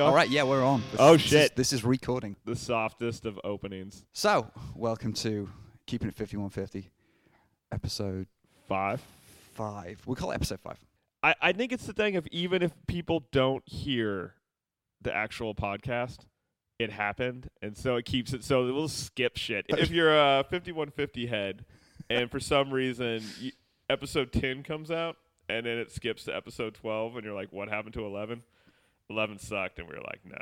on? All right, yeah, we're on. Oh, this- Oh, this is- shit. this is recording. The softest of openings. So, welcome to Keeping It 5150, episode Five. five. We call it episode five. I, I think it's the thing of even if people don't hear the actual podcast, it happened, and so it keeps it. So we'll skip shit. If you're a 5150 head, and for some reason you, episode 10 comes out, and then it skips to episode 12, and you're like, "What happened to 11?" 11 sucked, and we were like, "No,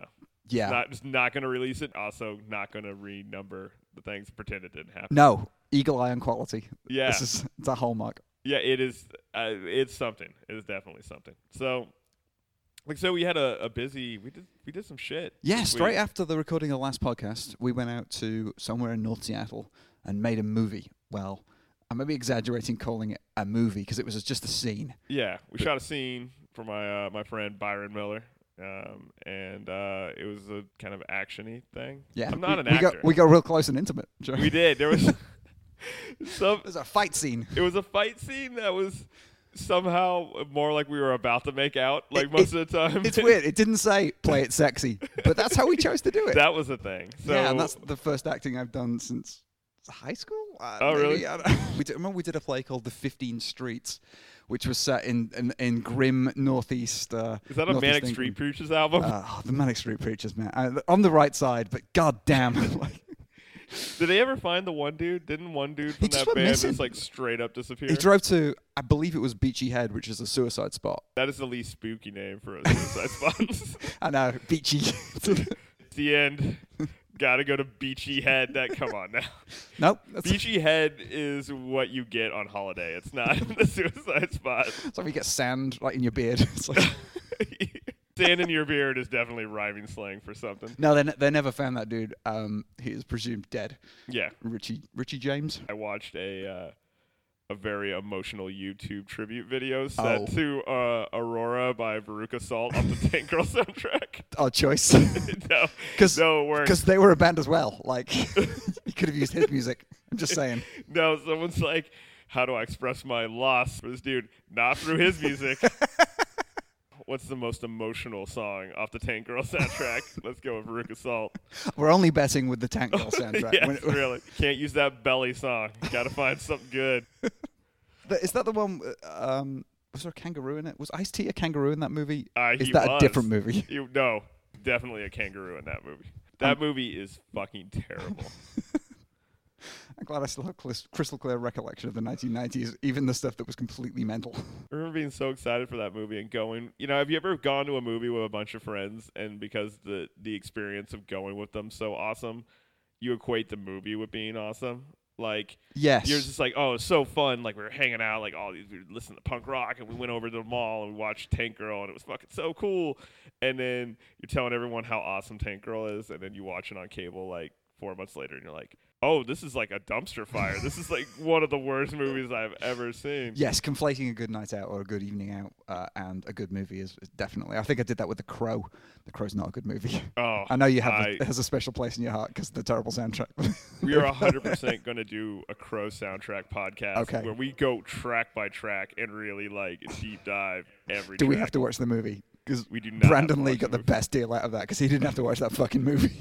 Yeah. not just not going to release it. Also, not going to renumber the things. Pretend it didn't happen." no, eagle eye on quality. Yeah, This is it's a hallmark. Yeah, it is. Uh, it's something. It is definitely something. So, like, so we had a, a busy. We did we did some shit. Yeah, straight week. after the recording of the last podcast, we went out to somewhere in North Seattle and made a movie. Well, I may be exaggerating calling it a movie because it was just a scene. Yeah, we shot a scene for my uh, my friend Byron Miller, um, and uh, it was a kind of actiony thing. Yeah, I'm not we, an we actor. got we got real close and intimate. We did. There was some. There's a fight scene. It was a fight scene that was somehow more like we were about to make out. Like It- most of the time, It's weird. It didn't say play it sexy, but that's how we chose to do it. that was a thing. So yeah, and that's the first acting I've done since high school. Uh, Oh, maybe, really? I don't- we did, remember we did a play called The Fifteen Streets, which was set in in, in grim northeast. Uh, is that a Manic England. Street Preachers album? Uh, oh, the Manic Street Preachers, man. Uh, on the right side, but god damn. like, Did they ever find the one dude? Didn't one dude from that band missing. just like straight up disappear? he drove to, I believe it was Beachy Head, which is a suicide spot. that is the least spooky name for a suicide spot. I know, Beachy. It's the end. Gotta go to Beachy Head. That come on now. nope. Beachy Head is what you get on holiday. It's not the suicide spot. it's like you get sand like in your beard. It's like, Sand in your beard is definitely rhyming slang for something. no, they, they never found that dude. Um, he is presumed dead. Yeah, Richey Richey James. I watched a uh, a very emotional YouTube tribute video set Oh. to uh, Aurora by Veruca Salt off the Tank Girl soundtrack. Odd choice. no, it weren't. Because they were a band as well. Like, you could have used his music. I'm just saying. No, someone's like, how do I express my loss for this dude? Not through his music. What's the most emotional song off the Tank Girl soundtrack? Let's go with Veruca Salt. We're only betting with the Tank Girl soundtrack. yes, When- really. Can't use that belly song. Got to find something good. Is that the one? uh, Um, was there a kangaroo in it? Was Ice T a kangaroo in that movie? Uh, Is that a different movie? You, no, definitely a kangaroo in that movie. That movie is fucking terrible. I'm glad I still have crystal clear recollection of the 1990s, even the stuff that was completely mental. I remember being so excited for that movie and going. You know, have you ever gone to a movie with a bunch of friends and because the the experience of going with them so awesome, you equate the movie with being awesome? Like Yes. you're just like, oh, it's so fun. Like we were hanging out, like all these, we were listening to punk rock, and we went over to the mall and we watched Tank Girl, and it was fucking so cool. And then you're telling everyone how awesome Tank Girl is, and then you watch it on cable like four months later, and you're like, oh, this is like a dumpster fire. this is like one of the worst movies I've ever seen. Yes, conflating a good night out or a good evening out uh, and a good movie is, is definitely. I think I did that with The Crow. The Crow's not a good movie. Oh, I know you have. I- a, it has a special place in your heart because the terrible soundtrack. we are 100% going to do a Crow soundtrack podcast Okay. where we go track by track and really like deep dive every Do we have to watch the movie? Because We do not. Brandon Lee got the movie. best deal out of that because he didn't have to watch that fucking movie.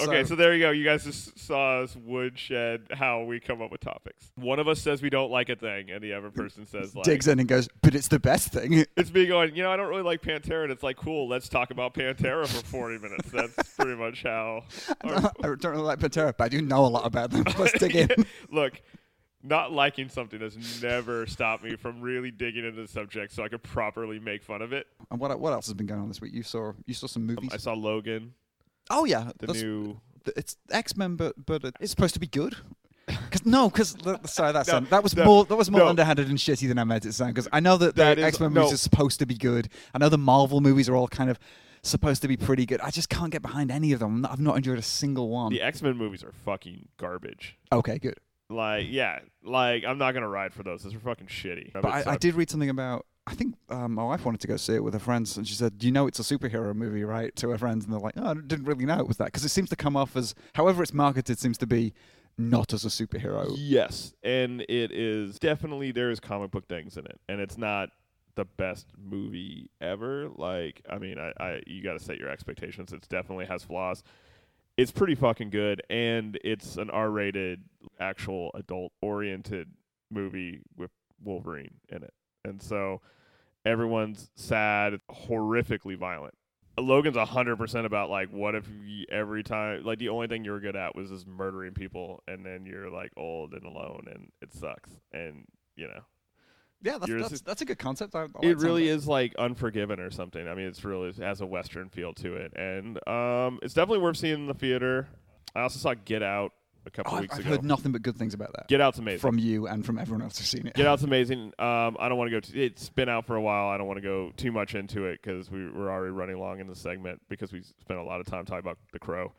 Okay, so there you go. You guys just saw us woodshed how we come up with topics. One of us says we don't like a thing, and the other person says like digs in and goes, but it's the best thing. it's me going. You know, I don't really like Pantera, and it's like cool. Let's talk about Pantera for forty minutes. That's pretty much how. our- I don't really like Pantera, but I do know a lot about them. Let's dig in. Look, not liking something has never stopped me from really digging into the subject so I could properly make fun of it. And what what else has been going on this week? You saw you saw some um, movies. I saw Logan, oh yeah, the that's- new. It's X Men, but but it's supposed to be good. Cause no, because sorry, that No, sound, that was no, more that was more no. underhanded and shitty than I meant it to sound. Because I know that the X Men no. movies are supposed to be good. I know the Marvel movies are all kind of supposed to be pretty good. I just can't get behind any of them. I'm not- I've not enjoyed a single one. The X Men movies are fucking garbage. Okay, good. Like, yeah, like I'm not gonna ride for those. Those are fucking shitty. But I, I did read something about. I think um, my wife wanted to go see it with her friends, and she said, "Do you know it's a superhero movie, right?" To her friends, and they're like, "Oh, I didn't really know it was that," because it seems to come off as, however it's marketed, seems to be not as a superhero. Yes, and it is definitely there is comic book things in it, and it's not the best movie ever. Like, I mean, I, I you got to set your expectations. It definitely has flaws. It's pretty fucking good, and it's an R-rated, actual adult-oriented movie with Wolverine in it, and so everyone's sad, horrifically violent. Logan's hundred percent about like, what if you, every time, like, the only thing you were good at was just murdering people, and then you're like old and alone, and it sucks, and you know, Yeah, that's that's, just- that's a good concept. I, I like it really is like Unforgiven or something. I mean, it's really it has a western feel to it, and um, it's definitely worth seeing in the theater. I also saw Get Out a couple Oh, I've, weeks I've heard nothing but good things about that Get Out's amazing. from you and from everyone else who's seen it. Get Out's amazing. Um, I don't want to go. T- it's been out for a while. I don't want to go too much into it because we, we're already running long in the segment because we spent a lot of time talking about The Crow.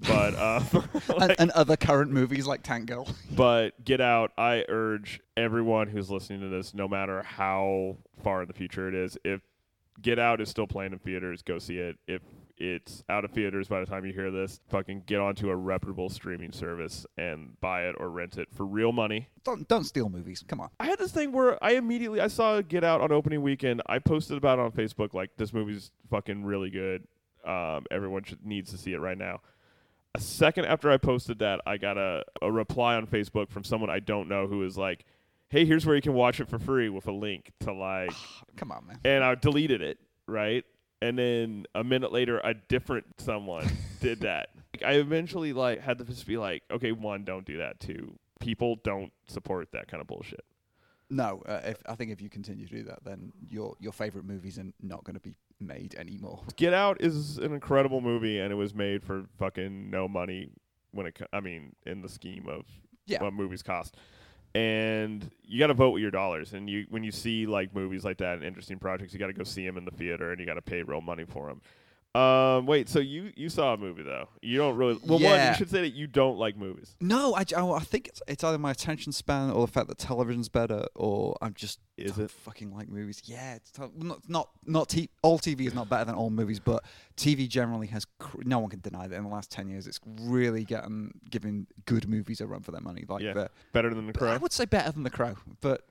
But uh, and, and other current movies like Tank Girl. but Get Out. I urge everyone who's listening to this, no matter how far in the future it is, if Get Out is still playing in theaters, go see it. If it's out of theaters by the time you hear this, fucking get onto a reputable streaming service and buy it or rent it for real money. Don't don't steal movies. Come on. I had this thing where I immediately I saw Get Out on opening weekend. I posted about it on Facebook like this movie's fucking really good. Um, everyone should needs to see it right now. A second after I posted that, I got a, a reply on Facebook from someone I don't know who is like, "Hey, here's where you can watch it for free with a link to like," Come on, man. and I deleted it right. And then a minute later, a different someone did that. Like, I eventually like had to just be like, okay, one, don't do that. Two, people don't support that kind of bullshit. No, uh, if I think if you continue to do that, then your your favorite movies are not going to be made anymore. Get Out is an incredible movie, and it was made for fucking no money when it. Co- I mean, in the scheme of Yeah. what movies cost, and you got to vote with your dollars. And you, when you see like movies like that and interesting projects, you got to go see them in the theater, and you got to pay real money for them. Um, wait, so you you saw a movie though? You don't really. Well, one, Yeah. you should say that you don't like movies. No, I, j- oh, I think it's, it's either my attention span or the fact that television's better, or I'm just Is don't it? fucking like movies. Yeah, it's not not not t- all TV is not better than all movies, but TV generally has. Cr- no one can deny that in the last ten years, it's really getting giving good movies a run for their money. Like Yeah. the, Better than The crow? I would say better than the Crow, but.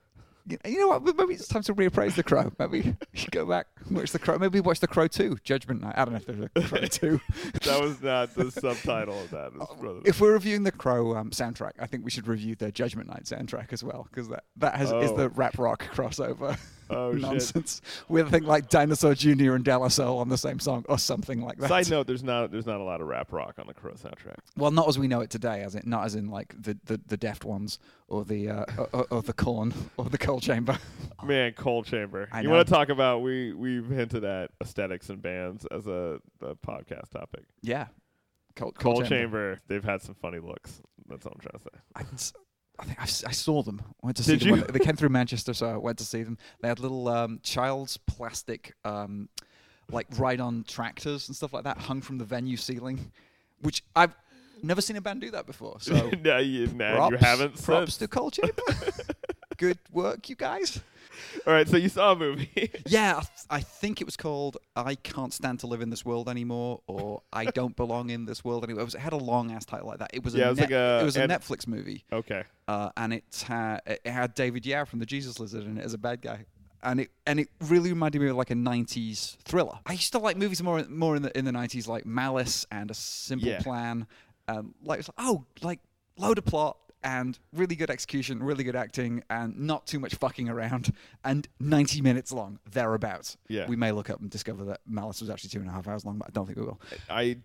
You know what? Maybe it's time to reappraise the Crow. Maybe you should go back, watch the Crow. Maybe watch the Crow Two, Judgment Night. I don't know if there's a Crow Two. that was not the subtitle of that. If we're reviewing the Crow um, soundtrack, I think we should review the Judgment Night soundtrack as well, because that, that has is Oh. the rap rock crossover oh shit. nonsense with a thing like Dinosaur Jr. and De La Soul on the same song or something like that. Side note: There's not there's not a lot of rap rock on the Crow soundtrack. Well, not as we know it today, as in not as in like the the, the Deftones or the uh, or, or- the Korn or the Coal Chamber. Man, Coal Chamber. I you want to talk about? We we've hinted at aesthetics and bands as a, a podcast topic. Yeah, Coal, Coal Chamber. They've had some funny looks. That's all I'm trying to say. I, think I, s- I saw them. I went to Did see them. you? when- They came through Manchester, so I went to see them. They had little um, child's plastic, um, like ride-on tractors and stuff like that, hung from the venue ceiling, which I've never seen a band do that before. So nah, you, nah, props, you haven't. props since. to Chamber. Good work, you guys. All right, so you saw a movie. Yeah, I, th- I think it was called "I Can't Stand to Live in This World Anymore" or "I Don't Belong in This World Anymore." It, was, it had a long ass title like that. It was Yeah, a it was like a- it was a Netflix movie. okay. uh, and it had it had David Yow from the Jesus Lizard in it as a bad guy, and it and it really reminded me of like a '90s thriller. I used to like movies more more in the in the '90s, like Malice and A Simple Yeah. Plan, um, like it's like, oh, like load of plot and really good execution, really good acting, and not too much fucking around, and 90 minutes long thereabouts. Yeah. we may look up and discover that Malice was actually two and a half hours long, but I don't think we will. I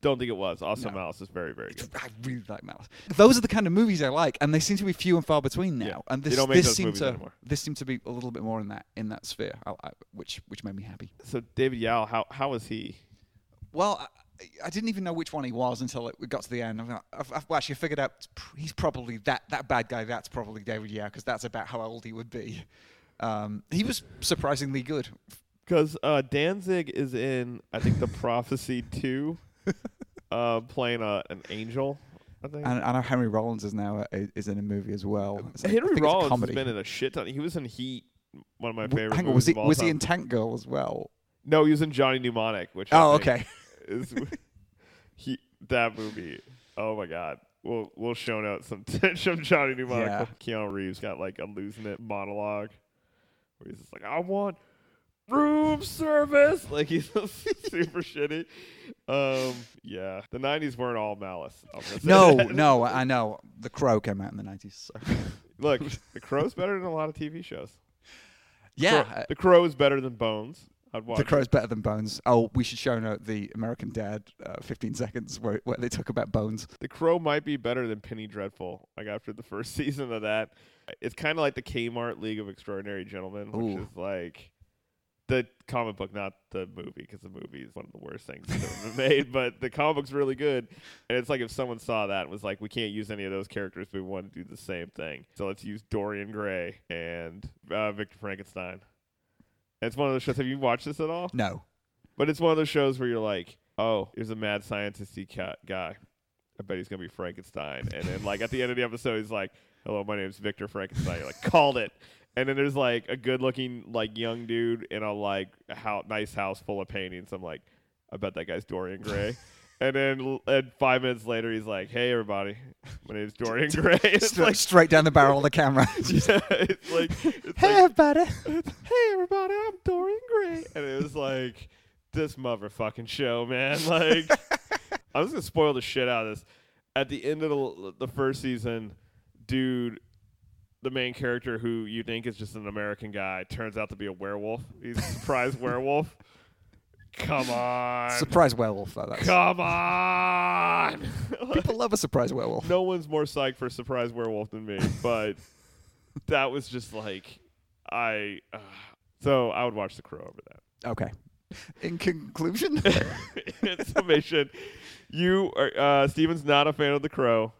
don't think it was. Also, No. Malice is very very good. I really like Malice. Those are the kind of movies I like, and they seem to be few and far between now. Yeah. And this this seemed to anymore. this seemed to be a little bit more in that in that sphere, I, I, which which made me happy. So David Yow, how how was he? Well, I, didn't even know which one he was until it, we got to the end. I've, I've, I've actually figured out he's probably that that bad guy. That's probably David Yow because that's about how old he would be. Um, he was surprisingly good. Because uh, Danzig is in, I think, the Prophecy two, uh, playing a, an angel. I think. And I know Henry Rollins is now a, is in a movie as well. It's like- Henry Rollins has been in a shit ton. He was in Heat, one of my favorite. Hang on, was he was he in Tank Girl as well? No, he was in Johnny Mnemonic, which. I Oh, okay. Is, he that movie? Oh my god. We'll we'll show note some some Johnny Mnemonic. Yeah. Keanu Reeves got like a losing it monologue, where he's just like, I want room service. Like he's super shitty. Um, yeah, the '90s weren't all malice. I'm gonna say No, that. no, I know. The Crow came out in the 90s. So. Look, The Crow's better than a lot of TV shows. Yeah. Crow- The Crow is better than Bones. I'd watch. The. Crow's better than Bones. Oh, we should show note the American Dad uh, 15 seconds where, where they talk about Bones. The Crow might be better than Penny Dreadful. Like after the first season of that, it's kind of like the Kmart League of Extraordinary Gentlemen, which Ooh. is like the comic book, not the movie, because the movie is one of the worst things that's ever been made. But the comic book's really good, and it's like if someone saw that and was like, "We can't use any of those characters, we want to do the same thing, so let's use Dorian Gray and uh, Victor Frankenstein." It's one of those shows. Have you watched this at all? No. But it's one of those shows where you're like, oh, here's a mad scientisty cat guy. I bet he's gonna be Frankenstein. And then like at the end of the episode, he's like, hello, my name's Victor Frankenstein. You're like, called it. And then there's like a good looking like young dude in a like a hou- nice house full of paintings. I'm like, I bet that guy's Dorian Gray. and then and five minutes later, he's like, hey everybody, my name's Dorian Gray. it's Straight, like, straight down the barrel of the camera. yeah, it's like, it's hey, like everybody. hey everybody, I'm Dorian Gray, and it was like this motherfucking show, man. Like I'm just gonna spoil the shit out of this. At the end of the, the first season, dude, the main character who you think is just an American guy turns out to be a werewolf. He's a surprise werewolf. Come on, Surprise werewolf, though. That's, come on. people love a surprise werewolf. no one's more psyched for surprise werewolf than me, but that was just like I. Uh, so I would watch The Crow over that. Okay. In conclusion, In summation, you are uh, Steven's not a fan of The Crow.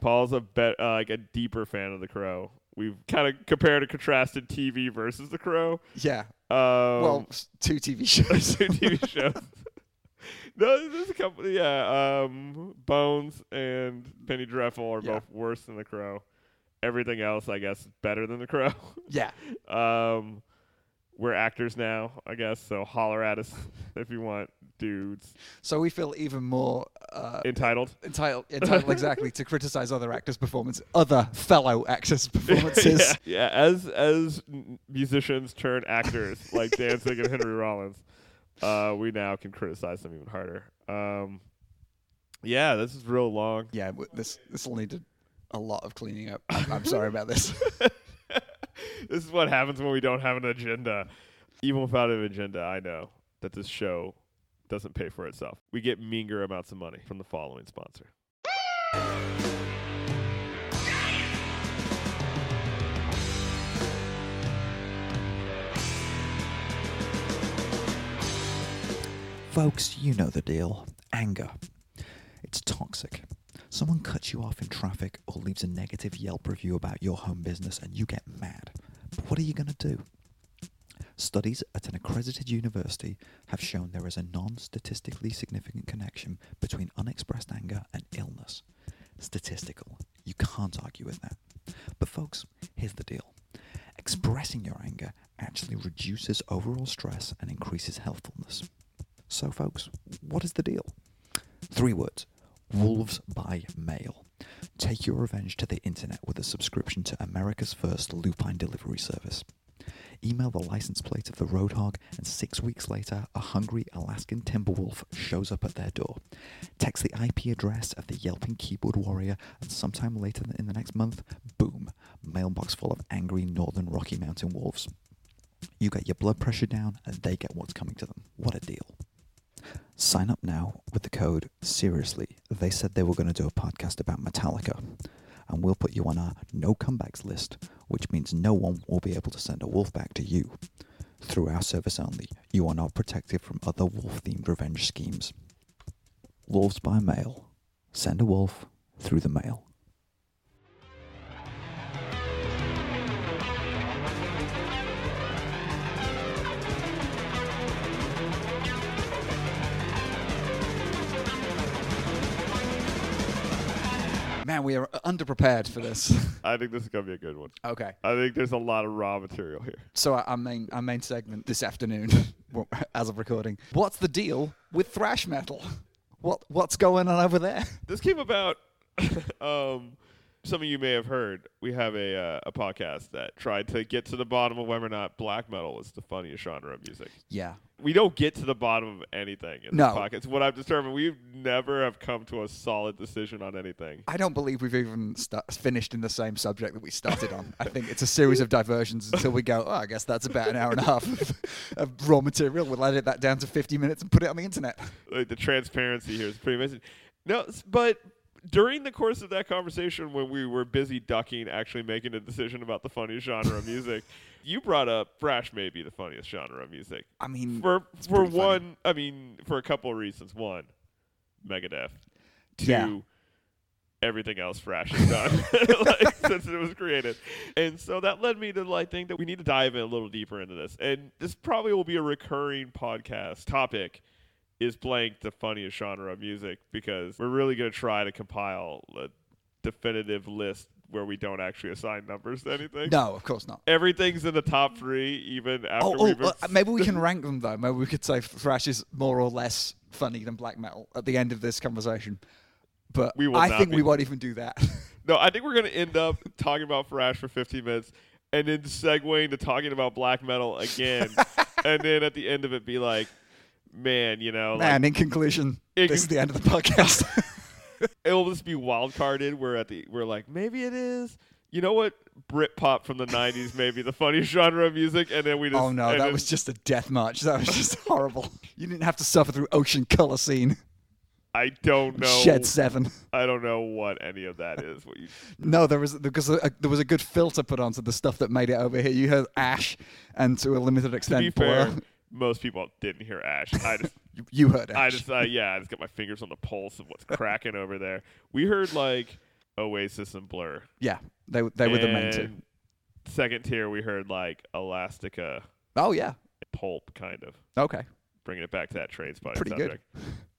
Paul's a bet uh, like a deeper fan of The Crow. We've kind of compared and contrasted TV versus The Crow. yeah. Um, Well, two TV shows. two TV shows. no, there's a couple. Yeah, um, Bones and Penny Dreadful are Yeah. both worse than The Crow. Everything else, I guess, is better than The Crow. yeah. Um, we're actors now, I guess. So holler at us if you want, dudes. So we feel even more uh, Entitled. entitled, entitled exactly to criticize other actors' performance, other fellow actors' performances. yeah, yeah, as as musicians turn actors like Danzig and Henry Rollins, uh, we now can criticize them even harder. Um, yeah, this is real long. Yeah, w- this this will need a, a lot of cleaning up. I'm, I'm sorry about this. this is what happens when we don't have an agenda. Even without an agenda, I know that this show doesn't pay for itself. We get meager amounts of money from the following sponsor. Folks, you know the deal. Anger. It's toxic. Someone cuts you off in traffic or leaves a negative Yelp review about your home business and you get mad. But what are you going to do? Studies at an accredited university have shown there is a non statistically significant connection between unexpressed anger and illness. Statistical. You can't argue with that. But, folks, here's the deal expressing your anger actually reduces overall stress and increases healthfulness. So, folks, what is the deal? Three words Wolves by Mail. Take your revenge to the internet with a subscription to America's first lupine delivery service. Email the license plate of the Roadhog, and six weeks later, a hungry Alaskan Timberwolf shows up at their door. Text the IP address of the yelping keyboard warrior, and sometime later in the next month, boom, mailbox full of angry northern Rocky Mountain wolves. You get your blood pressure down, and they get what's coming to them. What a deal. Sign up now with the code SERIOUSLY. They said they were going to do a podcast about Metallica. And we'll put you on our no comebacks list, which means no one will be able to send a wolf back to you. Through our service only, you are not protected from other wolf themed revenge schemes. Wolves by mail. Send a wolf through the mail. Man, we are underprepared for this. I think this is gonna be a good one. okay. I think there's a lot of raw material here. So our our main our main segment this afternoon, as of recording, what's the deal with thrash metal? What what's going on over there? This came about. um, some of you may have heard, we have a uh, a podcast that tried to get to the bottom of whether or not black metal is the funniest genre of music. Yeah. We don't get to the bottom of anything in No. this podcast. What I've determined, we've never have come to a solid decision on anything. I don't believe we've even sta finished in the same subject that we started on. I think it's a series of diversions until we go, oh, I guess that's about an hour and a half of, of raw material. We'll edit that down to 50 minutes and put it on the internet. Like the transparency here is pretty amazing. No, but during the course of that conversation, when we were busy ducking, actually making a decision about the funniest genre of music, you brought up thrash may be the funniest genre of music. I mean, for for pretty funny. one, I mean, for a couple of reasons. One, Megadeth. Two, Yeah. everything else Thrash has done like, since it was created, and so that led me to like think that we need to dive in a little deeper into this, and this probably will be a recurring podcast topic. Is blank the funniest genre of music because we're really going to try to compile a definitive list where we don't actually assign numbers to anything. no, of course not. Everything's in the top three, even oh, after Oh, oh we've uh, maybe we can rank them though. Maybe we could say thrash is more or less funny than black metal at the end of this conversation. But We will I think be- we won't even do that. No, I think we're going to end up talking about Thrash for 15 minutes and then segueing to talking about black metal again. and then at the end of it, be like, man, you know, Man, in conclusion, In this is the end of the podcast. it'll just be wild carded. We're at the, we're like, maybe it is. You know what? Britpop from the 90s maybe the funniest genre of music. And then we just. oh no, that was just a death march. That was just horrible. You didn't have to suffer through Ocean Colour Scene, I don't know. Shed Seven. I don't know what any of that is. What you. No, there was because a, there was a good filter put onto the stuff that made it over here. You heard Ash, and to a limited To extent, be fair. Most people didn't hear Ash. I just. You- you heard Ash. I just, uh, yeah, I just got my fingers on the pulse of what's cracking over there. We heard like Oasis and Blur. yeah, they they were the main two. Second tier, we heard like Elastica, Oh yeah, Pulp, kind of okay, bringing it back to that train spot. Pretty good.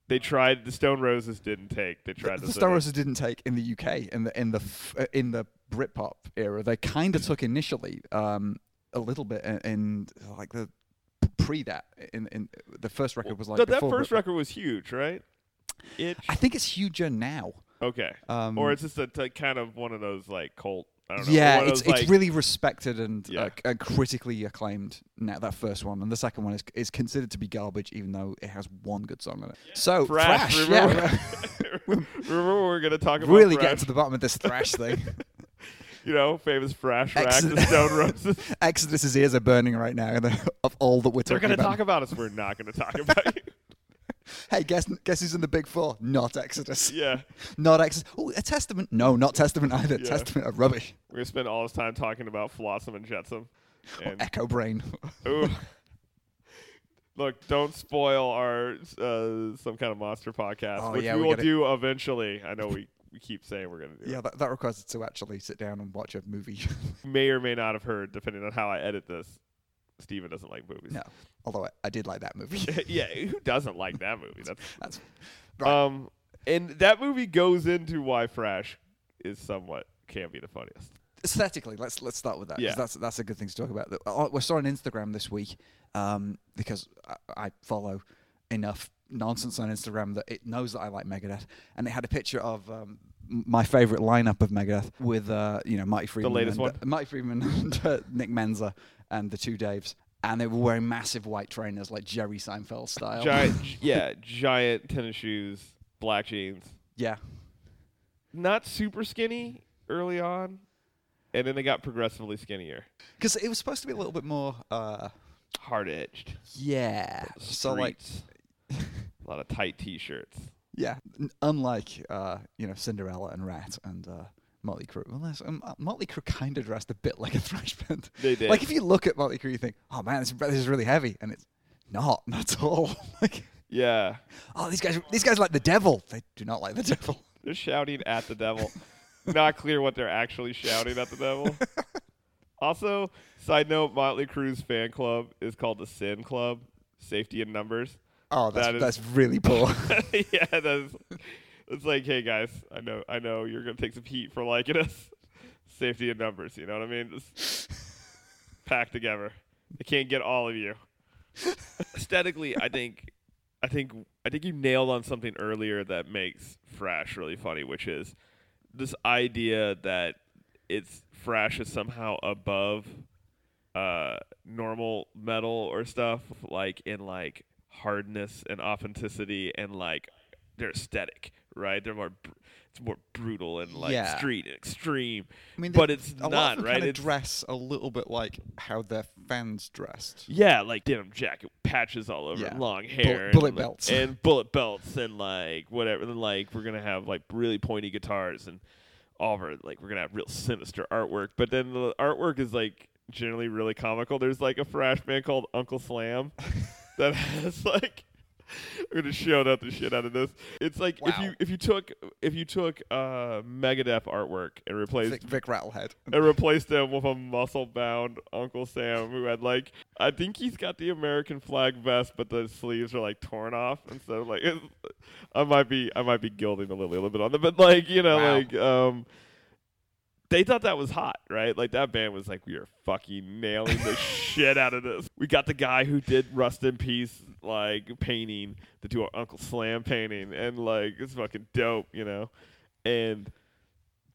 They tried the Stone Roses didn't take. They tried the the Star Roses didn't take in the UK in the in the uh, in the Britpop era. They kind of took initially um, a little bit in, in like the pre that in in the first record was like that before first Britpop. record was huge, right? Itch. I think it's huger now. Okay. Um, or it's just a t- kind of one of those like cult. I don't know. yeah, it's it's like- really respected and Yeah. uh, and critically acclaimed now. That first one and the second one is is considered to be garbage, even though it has one good song on it. So Thrash. thrash, remember, yeah, remember we're gonna talk about really thrash, getting to the bottom of this thrash thing. you know, famous thrash rack, the Stone Roses. Exodus's ears are burning right now of all that we're They're talking gonna about. talk about us. We're not gonna talk about you. Hey, guess guess who's in the big four? Not Exodus. Yeah, Not Exodus. Oh, a Testament? No, not Testament either. Yeah. Testament are rubbish. we're gonna spend all this time talking about Flotsam and Jetsam. And Echobrain. ooh, look, don't spoil our uh, some kind of monster podcast, Oh, which yeah, we, we will gotta- do eventually. I know we, we keep saying we're gonna do. yeah, that, that requires us to actually sit down and watch a movie. May or may not have heard, depending on how I edit this. Steven doesn't like movies. no, although I, I did like that movie. yeah, who doesn't like that movie? That's That's right. um, and that movie goes into why Thrash is somewhat can be the funniest. aesthetically, let's let's start with that. Yeah. that's that's a good thing to talk about. Uh, We saw on Instagram this week um, because I, I follow enough nonsense on Instagram that it knows that I like Megadeth, and it had a picture of um, my favorite lineup of Megadeth with uh, you know Marty Friedman, latest and, one? uh, Marty Friedman, and uh, Nick Menza, and the two Daves. And they were wearing massive white trainers, like Jerry Seinfeld style. Giant, yeah, giant tennis shoes, black jeans. yeah, Not super skinny early on, and then they got progressively skinnier, because it was supposed to be a little bit more. Uh, hard edged. yeah, so like a lot of tight t-shirts. Yeah, unlike uh, you know Cinderella and Rat and uh, Motley Crue. Well, there's- um, uh, Motley Crue kind of dressed a bit like a thrash band. They did. Like if you look at Motley Crue, you think, "Oh man, this, this is really heavy," and it's not at all. like, yeah, oh, these guys, these guys like the devil. They do not like the devil. they're shouting at the devil. Not clear what they're actually shouting at the devil. Also, side note: Motley Crue's fan club is called the Sin Club. Safety in numbers. Oh, that's That is- that's really poor. yeah, that's. It's like, hey guys, I know, I know, you're gonna take some heat for liking us. Safety in numbers, you know what I mean? Just pack together. I can't get all of you. Aesthetically, I think, I think, I think you nailed on something earlier that makes Thrash really funny, which is this idea that it's thrash is somehow above uh normal metal or stuff like in like hardness and authenticity and like their aesthetic right they're more br- it's more brutal and like Yeah. street and extreme I mean, but it's a lot not them right Kind of dress a little bit like how their fans dressed. yeah like denim jacket patches all over Yeah. long hair bullet and, belts. and bullet belts and like whatever and like we're gonna have like really pointy guitars and all of our like we're gonna have real sinister artwork but then the artwork is like generally really comical there's like a thrash band called uncle slam that has like we're gonna shout out the shit out of this it's like if you if you took if you took uh megadeth artwork and replaced Vic, Vic Rattlehead. and replaced him with a muscle bound Uncle Sam who had like I think he's got the American flag vest but the sleeves are like torn off and so like I might be I might be gilding the lily a little, little bit on them but like you know Wow. like um they thought that was hot, right? Like that band was like, we are fucking nailing the shit out of this. We got the guy who did Rust in Peace like painting to do our Uncle Slam painting, and like it's fucking dope, you know. And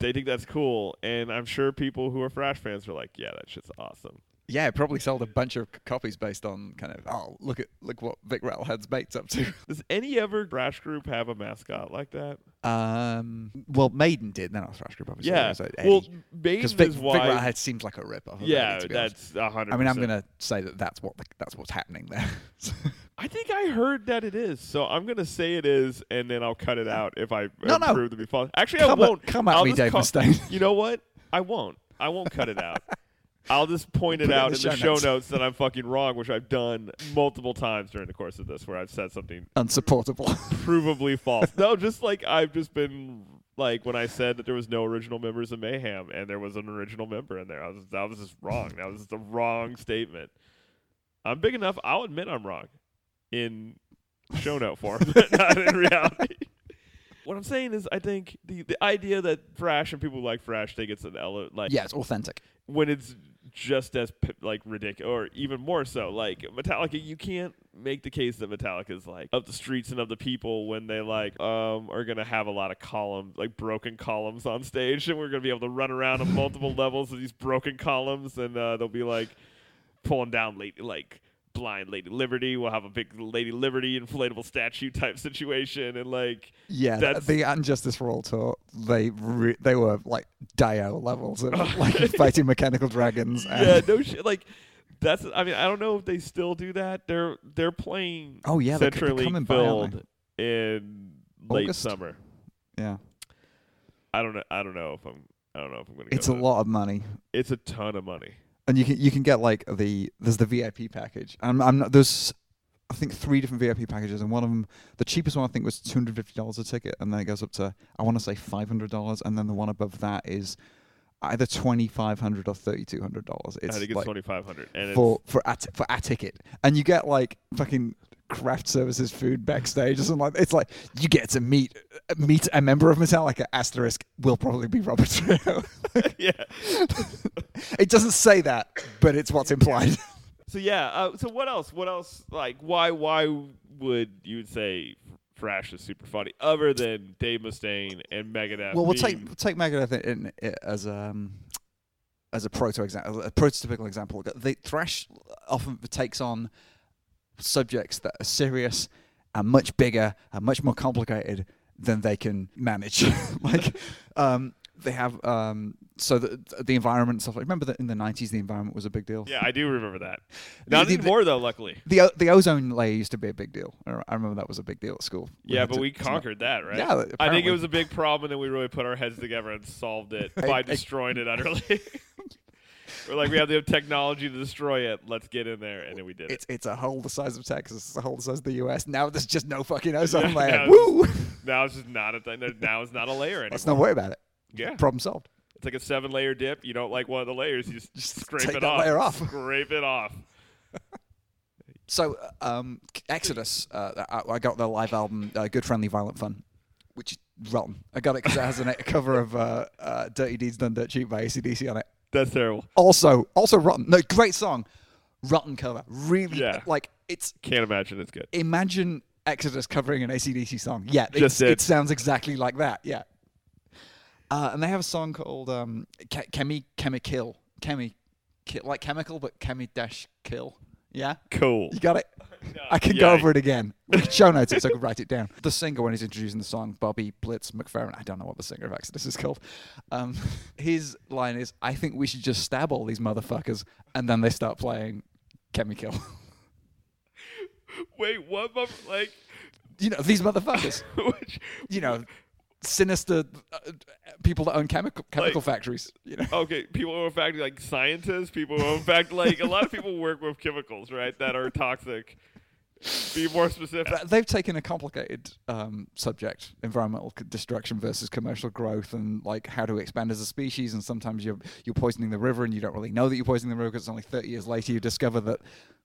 they think that's cool, and I'm sure people who are Thrash fans are like, yeah, that shit's awesome. Yeah, it probably sold a bunch of c- copies based on kind of oh look at look what Vic Rattlehead's mate's up to. Does any ever Thrash group have a mascot like that? Um, well, Maiden did. Then I was Thrash Group, obviously. yeah. So Well, because Maiden Vic, is Vic. Rattlehead seems like a rip off. yeah, to that's a hundred. I mean, I'm gonna say that that's what the, that's what's happening there. I think I heard that it is, so I'm gonna say it is, and then I'll cut it out if I No, no. prove to be false. Actually, I won't. At, come at I'll me, Dave call- Mustaine. You know what? I won't. I won't cut it out. I'll just point it it in out the in the show notes. notes that I'm fucking wrong, which I've done multiple times during the course of this, where I've said something Unsupportable. provably false. No, just like I've just been like when I said that there was no original members of Mayhem and there was an original member in there. I was that was just wrong. That was just a wrong statement. I'm big enough. I'll admit I'm wrong in show note form, but not in reality. What I'm saying is, I think the the idea that Thrash and people like Thrash think it's an ele- like yeah, it's authentic. when it's just as like ridiculous or even more so like metallica you can't make the case that metallica is like of the streets and of the people when they like um are gonna have a lot of columns like broken columns on stage and we're gonna be able to run around on multiple levels of these broken columns and uh, they'll be like pulling down lady like blind lady liberty we'll have a big lady liberty inflatable statue type situation and like Yeah, That's- the and Justice for All tour, they re- they were like Dio levels of like fighting mechanical dragons. And, yeah no shit like that's i mean i don't know if they still do that they're they're playing Oh yeah, they're, c- they're CenturyLink by, filled in late August? summer. Yeah, I don't know. I don't know if I'm. I don't know if I'm gonna. it's go a to- lot of money. It's a ton of money. And you can you can get like the there's the VIP package. I'm, I'm not, there's I think three different VIP packages, and one of them the cheapest one I think was two hundred fifty dollars a ticket, and then it goes up to I want to say five hundred dollars, and then the one above that is either twenty five hundred or thirty two hundred dollars. I It's think it's like twenty five hundred, for for a t- for a ticket, and you get like fucking craft services food backstage or something like it's like you get to meet meet a member of Metallica asterisk will probably be Robert Trujillo. yeah. it doesn't say that, but it's what's implied. So yeah. Uh, so what else? What else? Like why? Why would you say Thrash is super funny, other than Dave Mustaine and Megadeth? Well, we'll take take Megadeth in, in, as um as a proto example, a prototypical example. The thrash often takes on subjects that are serious and much bigger and much more complicated than they can manage. like um, they have um, so the the environment and stuff. Like remember that in the nineties, the environment was a big deal. Yeah, I do remember that. Not The- the- though, luckily. The the ozone layer used to be a big deal. I remember that was a big deal at school. Yeah, but to- we conquered that, right? Yeah, I think it was a big problem, and then we really put our heads together and solved it by I- destroying it utterly. We're like, we have the technology to destroy it. Let's get in there, and then we did it. It's it's a hole the size of Texas. It's a hole the size of the U.S. Now there's just no fucking ozone layer. now Woo! Now it's just not a thing. Now it's not a layer anymore. Let's not worry about it. Yeah, Problem solved. it's like a seven-layer dip. You don't like one of the layers, you just, Just scrape take it that off. layer off. Scrape it off. So, um, Exodus, uh, I, I got their live album, uh, Good Friendly Violent Fun, which is rotten. I got it because it has a cover of uh, uh, Dirty Deeds Done Dirt Cheap by ACDC on it. That's terrible. Also, also rotten. No, great song. Rotten cover. Really, Yeah. like, it's, Can't imagine it's good. imagine Exodus covering an ACDC song. Yeah, Just did. it sounds exactly like that. Yeah. Uh, and they have a song called um, Ke- Chemi. Chemi, Kill, like chemical, but Chemi dash kill. Yeah, Cool. you got it. No, I can yeah, go over it again. Show notes it so I can write it down. The singer, when he's introducing the song, Bobby Blitz McFerrin, I don't know what the singer of Exodus is called. Um, his line is, I think we should just stab all these motherfuckers. And then they start playing Chemical. Wait, what? mother- Like, you know, these motherfuckers. which, You know, sinister uh, people that own chemical chemical Like- factories. You know, okay, people who are in fact like scientists, people who are in fact like a lot of people work with chemicals, right? That are toxic. Be more specific. They've taken a complicated um, subject, environmental destruction versus commercial growth, and like how to expand as a species. And sometimes you're you're poisoning the river, and you don't really know that you're poisoning the river because it's only 30 years later you discover that.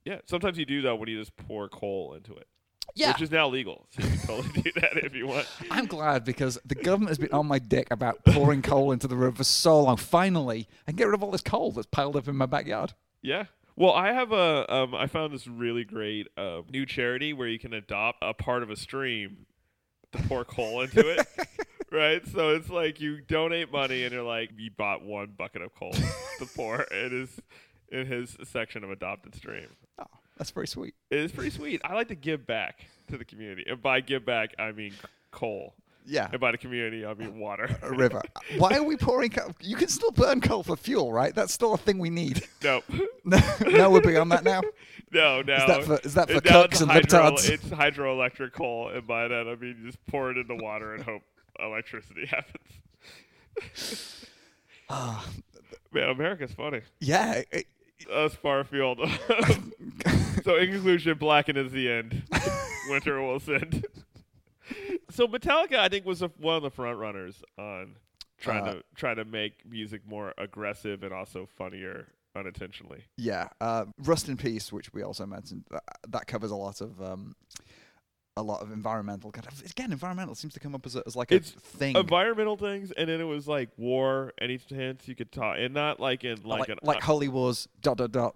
Yeah, sometimes you do that when you just pour coal into it. Yeah. Which is now legal. So you can totally do that if you want. I'm glad because the government has been on my dick about pouring coal into the river for so long. Finally, I can get rid of all this coal that's piled up in my backyard. Yeah. Well, I have a. Um, I found this really great uh, new charity where you can adopt a part of a stream to pour coal into it. right. So it's like you donate money and you're like you bought one bucket of coal to pour in his in his section of adopted stream. Oh, that's pretty sweet. It is pretty sweet. I like to give back to the community, and by give back I mean coal, Yeah. and by the community I mean water. A river. Why are we pouring coal? You can still burn coal for fuel, right? That's still a thing we need. no. No, no we're beyond that now. No, no. Is that for, is that for cooks and hydro, libtards? It's hydroelectric coal, and by that I mean you just pour it in the water and hope electricity happens. Ah, Man, America's funny. yeah. it- Us far afield. so in conclusion, Blacken is the end. Winter will send. so Metallica, I think, was a, one of the front runners on trying Uh, to trying to make music more aggressive and also funnier unintentionally. yeah. Uh, Rust in Peace, which we also mentioned, that, that covers a lot of. Um, a lot of environmental kind of again environmental seems to come up as, a, as like a thing environmental things, and then it was like war, any chance you could talk, and not like in like, like, an like holy wars dot dot dot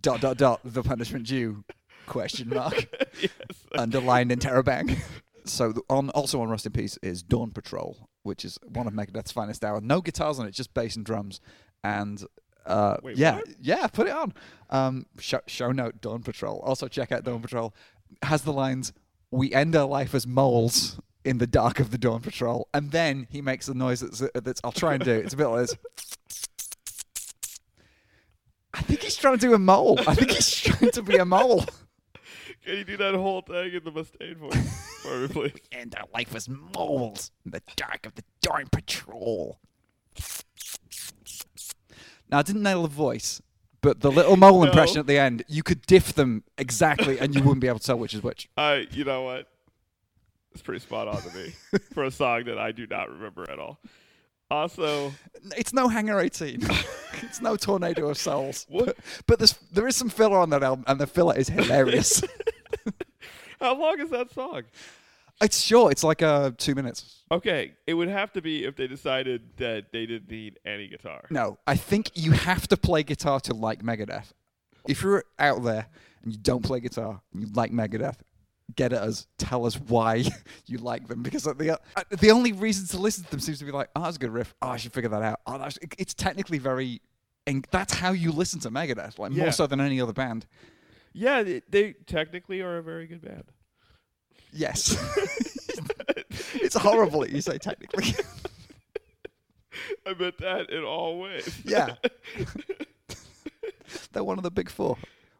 dot dot dot the punishment due question mark yes. underlined in Terabang. So the, on also on Rust in Peace is Dawn Patrol, which is one of Megadeth's finest hour. No guitars on it, just bass and drums. And uh, Wait, yeah, what? yeah, put it on. Um, show, show note Dawn Patrol. Also check out Dawn Patrol. Has the lines "We end our life as moles." In the dark of the Dawn Patrol, and then he makes the noise that's, that's I'll try and do. It's a bit like this. I think he's trying to do a mole. I think he's trying to be a mole. Can you do that whole thing in the Mustaine voice for me, please? and our life was moles in the dark of the Dawn Patrol. Now, I didn't nail the voice, but the little mole No. impression at the end, you could diff them exactly and you wouldn't be able to tell which is which. I, you know what? It's pretty spot on to me for a song that I do not remember at all. Also, It's no Hangar 18. it's no Tornado of Souls. What? But, but there's, there is some filler on that album, and the filler is hilarious. how long is that song? It's sure. It's like uh, two minutes. Okay, it would have to be if they decided that they didn't need any guitar. No, I think you have to play guitar to like Megadeth. If you're out there and you don't play guitar and you like Megadeth, get at us. Tell us why you like them because the uh, the only reason to listen to them seems to be like, oh, that's a good riff. Oh, I should figure that out. Oh, that's, it's technically very. And that's how you listen to Megadeth, like Yeah. more so than any other band. Yeah, they, they technically are a very good band. Yes, it's horrible that you say technically. I meant that in all ways. yeah, they're one of the big four.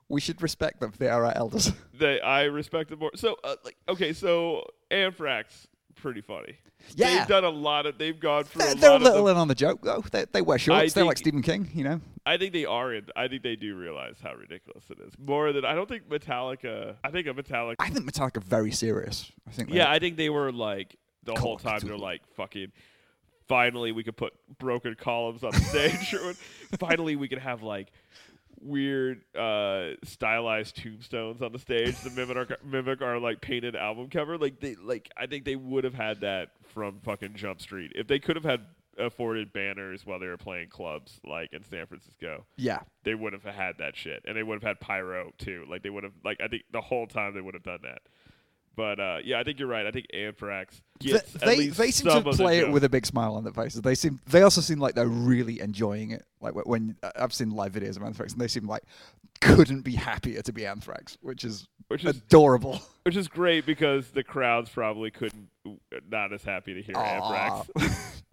We should respect them. They are our elders. they I respect them more. So, uh, like, okay, so Anthrax, pretty funny. Yeah. they've done a lot of. They've gone through They're, a they're a little in on the joke, though. They, they wear shorts. They're like Stephen King, you know. I think they are in. I think they do realize how ridiculous it is. More than I don't think Metallica. I think a Metallica. I think Metallica are very serious. I think. yeah, I think they were like the whole time. They're like fucking. Finally, we could put broken columns on the stage. finally, we could have like weird uh stylized tombstones on the stage to mimic our mimic our like painted album cover like they like i think they would have had that from fucking jump street if they could have had afforded banners while they were playing clubs like in san francisco. Yeah. they would have had that shit and they would have had pyro too. Like they would have like i think the whole time they would have done that But uh, yeah, I think you're right. I think Anthrax Th- gets they they seem to of play it with a big smile on their faces. They seem they also seem like they're really enjoying it. Like when uh, I've seen live videos of Anthrax, and they seem like couldn't be happier to be Anthrax, which is which is adorable. which is great because the crowds probably couldn't not as happy to hear Anthrax.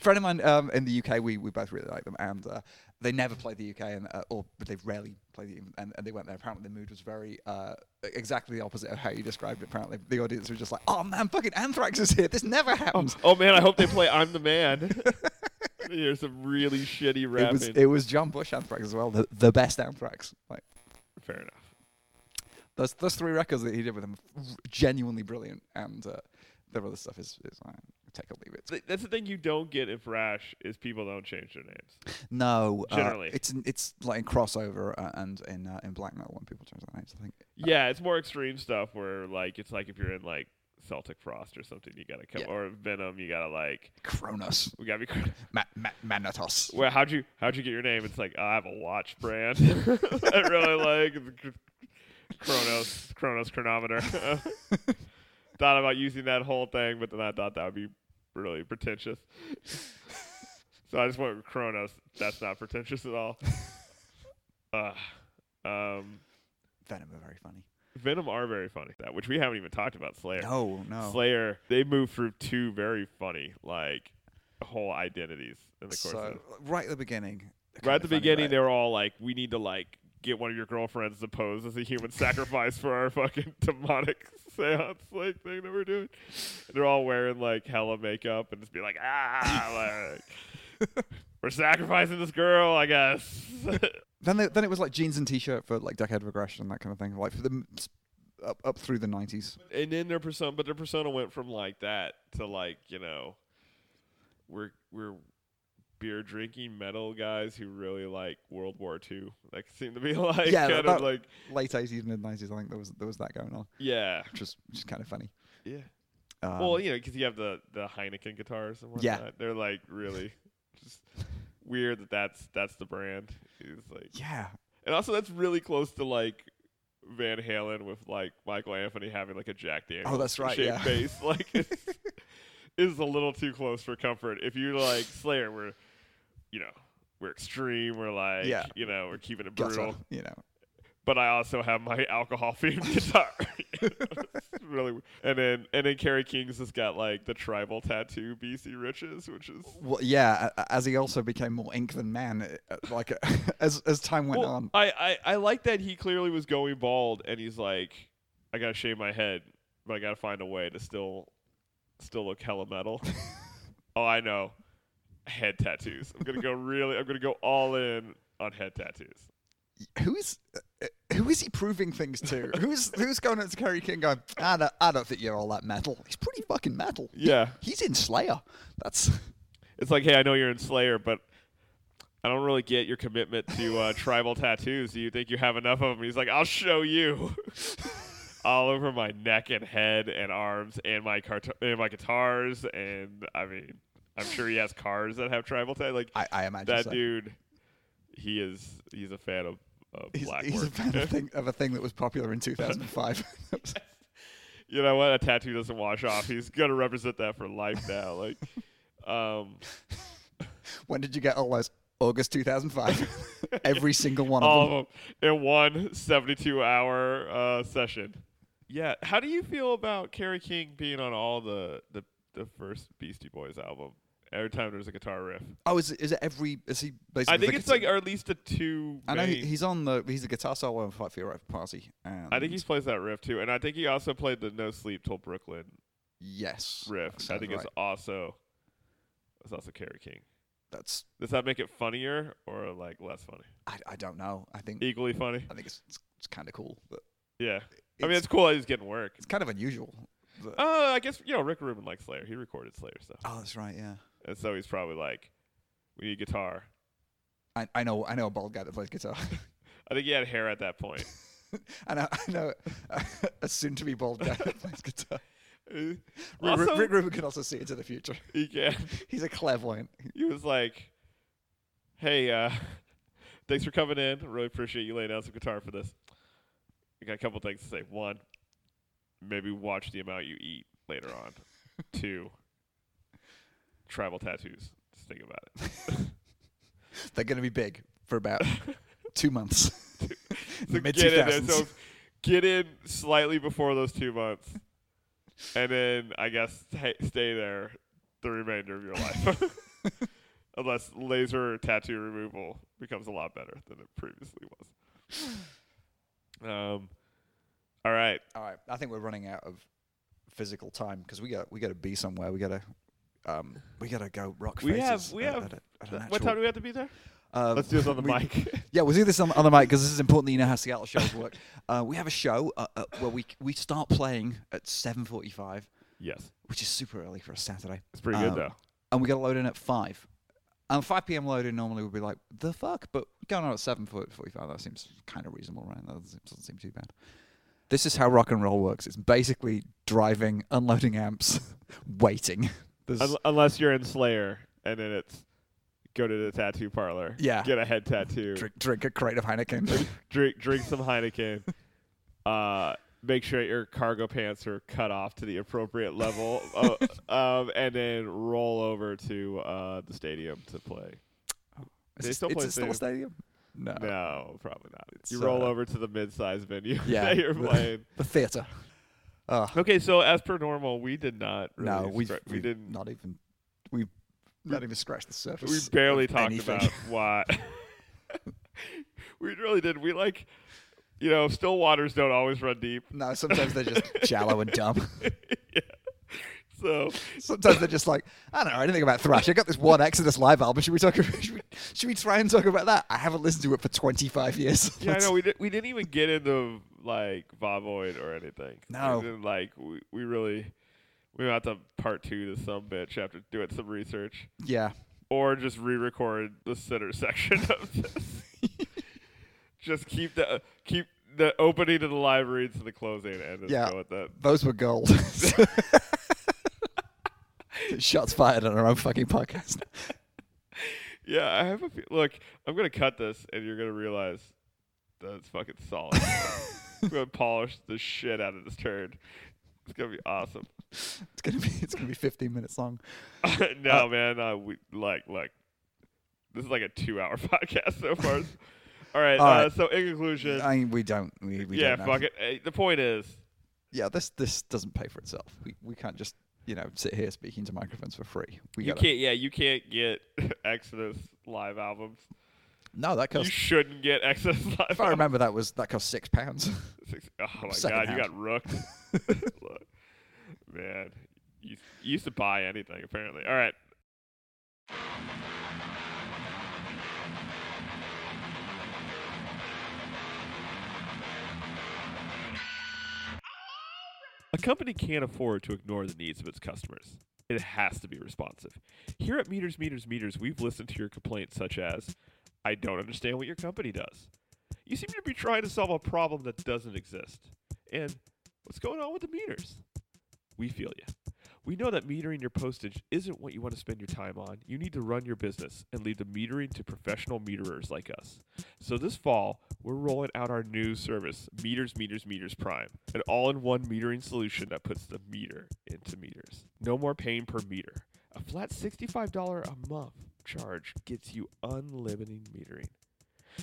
friend of mine um, in the UK, we, we both really like them, and uh, they never play the UK, and uh, or they rarely play the and, and they went there. Apparently, the mood was very uh, exactly the opposite of how you described it. Apparently, the audience was just like, "Oh man, fucking Anthrax is here! This never happens." Oh man, I hope they play "I'm the Man." Here's some really shitty it was it was John Bush Anthrax as well, the, the best Anthrax. Like Fair enough. those those three records that he did with them, genuinely brilliant, and uh, their other stuff is is uh, take or leave it. That's the thing you don't get in Thrash is people don't change their names. No, uh, Generally. it's it's like in crossover uh, and in uh, in black metal when people change their names. I think. Yeah, it's more extreme stuff where like it's like if you're in like Celtic Frost or something, you gotta come Yeah. or Venom, you gotta like Kronos, we gotta be. Ma- Ma- Manatos. Well, how'd you how'd you get your name? It's like oh, I have a watch brand I really like. It's a Chronos Chronos chronometer. thought about using that whole thing, but then I thought that would be really pretentious. so I just went with Kronos. That's not pretentious at all. Uh, um, Venom are very funny. Venom are very funny, that which we haven't even talked about. Slayer. No, no. Slayer, they moved through two very funny like whole identities in the course so of right at the beginning. right at the beginning right? they were all like we need to like get one of your girlfriends to pose as a human sacrifice for our fucking demonic seance like thing that we're doing and they're all wearing like hella makeup and just be like ah like we're sacrificing this girl i guess Then they, then it was like jeans and t-shirt for like Decade regression and that kind of thing. Like for the up up through the nineties. and then their persona but their persona went from like that to like you know we're we're beer drinking metal guys who really like world war ii like seem to be like Yeah, kind of like Late eighties, mid nineties. I think there was there was that going on, yeah which was which is kind of funny. yeah Um, well you know because you have the the heineken guitars and whatnot Yeah. they're like really just weird that that's that's the brand it's like yeah, and also that's really close to like Van Halen with like Michael Anthony having like a Jack Daniels Oh, that's right, shaped yeah. bass. Like it's, is a little too close for comfort. If you like Slayer, we're you know we're extreme. We're like Yeah. you know we're keeping it brutal. you know. But I also have my alcohol themed guitar. Really and then and then Kerry King's has got like the tribal tattoo BC Riches, which is Well, yeah, as he also became more ink than man, uh, like as as time went Well, on. I, I, I like that he clearly was going bald and he's like, I gotta shave my head, but I gotta find a way to still still look hella metal. oh, I know. Head tattoos. I'm gonna go really I'm gonna go all in on head tattoos. Who is uh, who is he proving things to? who's who's going up to Kerry King going? I don't, I don't think you're all that metal. He's pretty fucking metal. Yeah. He's in Slayer. That's It's like, hey, I know you're in Slayer, but I don't really get your commitment to uh, tribal tattoos. Do you think you have enough of them? He's like, I'll show you. All over my neck and head and arms and my cart- and my guitars and I mean, I'm sure he has cars that have tribal tat. Like I, I imagine that so. dude, he is he's a fan of, of He's, black he's a fan of, thing, of a thing that was popular in 2005. you know what? A tattoo doesn't wash off. He's gonna represent that for life now. Like, um, when did you get all those? August 2005. Every single one of all them. of them in one 72 hour uh, session. Yeah. How do you feel about Kerry King being on all the, the, the first Beastie Boys album? Every time there's a guitar riff. Oh, is it, is it every? Is he basically? I think it's guitar- like or at least the two. I know he, he's on the. He's a guitar solo on Fight for Your Right Party. And I think he plays that riff too, and I think he also played the No Sleep Till Brooklyn yes riff. I think right. it's also it's also Kerry King. That's. Does that make it funnier or like less funny? I, I don't know. I think. Equally funny. I think it's it's, it's kind of cool, but Yeah. I mean, it's cool that he's getting work. it's kind of unusual. but- Uh, I guess you know Rick Rubin likes Slayer. He recorded Slayer stuff, oh, that's right. Yeah. And so he's probably like, "We need guitar." I, I know I know a bald guy that plays guitar. I think he had hair at that point. and I, I know a soon to be bald guy that plays guitar. Rick, also, Rick Rubin can also see into the future. he can. He's a clairvoyant. He was like, "Hey, uh, thanks for coming in. Really appreciate you laying down some guitar for this. I got a couple things to say. One, maybe watch the amount you eat later on. Two, tribal tattoos. Just think about it. They're going to be big for about two months. So Mid get in there. 2000s. So get in slightly before those two months, and then I guess sta- stay there the remainder of your life, unless laser tattoo removal becomes a lot better than it previously was. Um. All right. All right, I think we're running out of physical time because we got we got to be somewhere. We got to um we got to go rock We faces. have- we at- have- at a- at an What time do we have to be there? Um, Let's do this on the we- mic. Yeah, we'll do this on, on the mic because this is important that you know how Seattle shows work. Uh, we have a show uh, uh, where we we start playing at 7:45, yes, which is super early for a Saturday, it's pretty good Um, though. and we got to load in at five. And 5 p.m. loading normally would be like the fuck, but going on at 7:45 that seems kind of reasonable, right? That doesn't, doesn't seem too bad. This is how rock and roll works. It's basically driving, unloading amps, waiting. Un- unless you're in Slayer, and then it's go to the tattoo parlor. Yeah. Get a head tattoo. drink, drink a crate of Heineken. drink drink some Heineken. Uh, make sure your cargo pants are cut off to the appropriate level, uh, um, and then roll over to uh, the stadium to play. Is They it- still play it still a stadium? stadium? No. No, probably not. It's, you roll uh, over to the mid-sized venue Yeah. that you're playing. The theater. Oh, Okay, so as per normal, we did not. Really no, scra- we didn't. not even we've not even scratched the surface. we barely talked anything. about why. we really did. We like, you know, still waters don't always run deep. No, sometimes they're just shallow and dumb. yeah. So Sometimes they're just like, I don't know anything about thrash. I got this one Exodus live album. Should we talk? Should we, should we try and talk about that? I haven't listened to it for 25 years. yeah, I know we did, we didn't even get into like Voivod or anything. No. like we, we really we have to part two to some bitch after doing some research, Yeah. or just re-record the center section of this. just keep the keep the opening to the live reads and the closing, and just Yeah. go with that. Those were gold. Shots fired on our own fucking podcast. Yeah, I have a look. I'm gonna cut this, and you're gonna realize that it's fucking solid. I'm gonna polish the shit out of this turd. It's gonna be awesome. It's gonna be it's gonna be 15 minutes long. no, Uh, man. Uh, we like like this is like a two-hour podcast so far. All right. All uh. So in conclusion, I mean, we don't. We, we yeah, don't fuck it. Hey, the point is, Yeah, this this doesn't pay for itself. We we can't just you know sit here speaking to microphones for free. We you gotta, can't. Yeah, you can't get Exodus live albums. No, that cost. You shouldn't get Exodus live. If I remember, that was that cost six pounds. Six, oh my Second god, you got rooked. Look, Man, you, you used to buy anything apparently. All right. A company can't afford to ignore the needs of its customers. It has to be responsive. Here at Meters, Meters, Meters, we've listened to your complaints such as, I don't understand what your company does. You seem to be trying to solve a problem that doesn't exist. And what's going on with the meters? We feel you. We know that metering your postage isn't what you want to spend your time on. You need to run your business and leave the metering to professional meterers like us. So this fall, we're rolling out our new service, Meters, Meters, Meters Prime, an all-in-one metering solution that puts the meter into meters. No more paying per meter. A flat $65 a month charge gets you unlimited metering.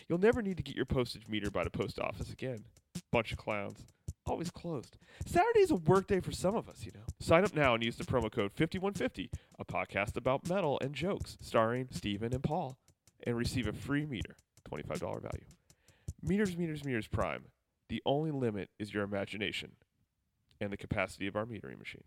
You'll never need to get your postage meter by the post office again. Bunch of clowns. Always closed. Saturday's a work day for some of us, you know. Sign up now and use the promo code 5150, a podcast about metal and jokes, starring Stephen and Paul, and receive a free meter, $25 value. Meters, meters, meters prime. The only limit is your imagination and the capacity of our metering machine.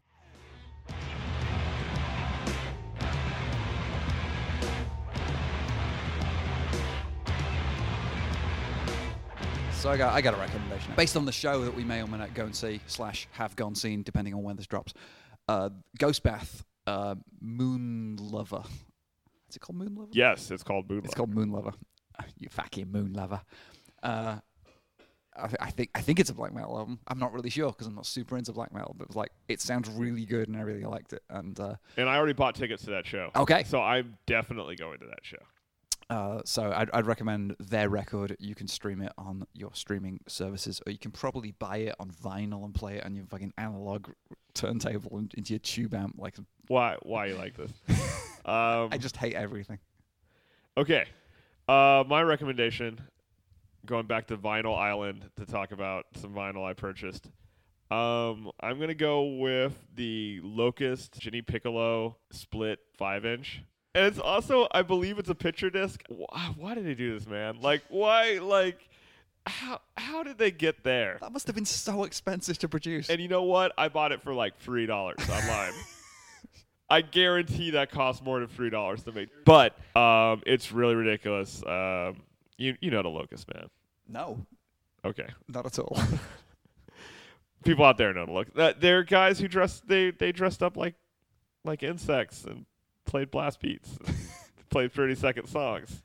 So I got I got a recommendation based on the show that we may or may not go and see slash have gone seen depending on when this drops. Uh, Ghost Bath, uh, Moon Lover. Is it called Moon Lover? Yes, it's called Moonlight. It's called Moon Lover. You fucking Moon Lover. Uh, I, th- I think I think it's a black metal album. I'm not really sure because I'm not super into black metal, but it was like it sounds really good and I really liked it. And uh, And I already bought tickets to that show. okay, So I'm definitely going to that show. Uh, so I'd, I'd recommend their record. You can stream it on your streaming services, or you can probably buy it on vinyl and play it on your fucking analog turntable and into your tube amp. Like Why? Why you like this? Um, I just hate everything. Okay. Uh, my recommendation, going back to Vinyl Island to talk about some vinyl I purchased. Um, I'm gonna go with the Locust Jenny Piccolo split five inch, and it's also I believe it's a picture disc. Why, why did they do this, man? Like, why? Like, how how did they get there? That must have been so expensive to produce. And you know what? I bought it for like three dollars online. I guarantee that cost more than three dollars to make. But um, it's really ridiculous. Um, you you know the locust man. no, Okay, not at all. people out there know the locust. Uh, they're guys who dress they they dressed up like like insects and played blast beats, played thirty second songs.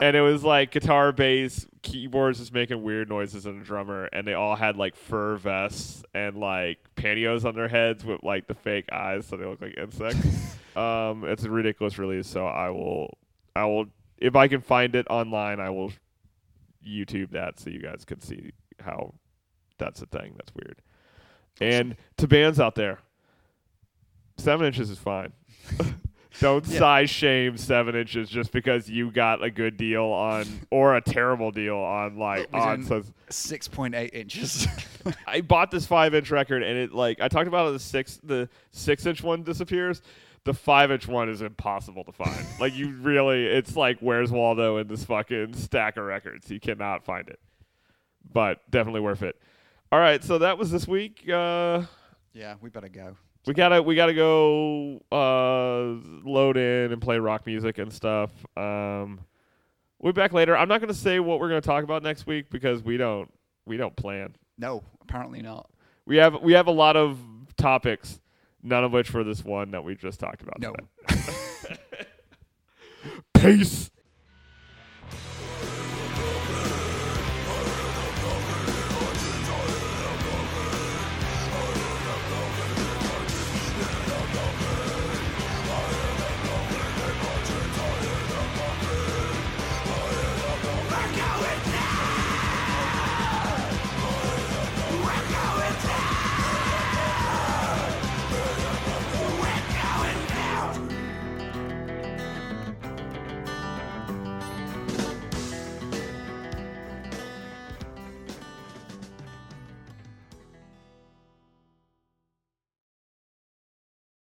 And it was like guitar, bass, keyboards just making weird noises, and a drummer, and they all had like fur vests and like pantyhose on their heads with like the fake eyes, so they look like insects. um, it's a ridiculous release, so I will, I will, if I can find it online, I will YouTube that so you guys can see how that's a thing. That's weird. And to bands out there, seven inches is fine. Don't Yeah. size shame seven inches just because you got a good deal on or a terrible deal on like on. So Six point eight inches. I bought this five inch record and it like I talked about it, the six the six inch one disappears. The five inch one is impossible to find. like you really, it's like where's Waldo in this fucking stack of records? You cannot find it. But definitely worth it. All right, so that was this week. Uh, yeah, we better go. We gotta we gotta go uh, load in and play rock music and stuff. Um, we'll be back later. I'm not gonna say what we're gonna talk about next week because we don't we don't plan. No, apparently not. We have we have a lot of topics, none of which were this one that we just talked about. No. Peace.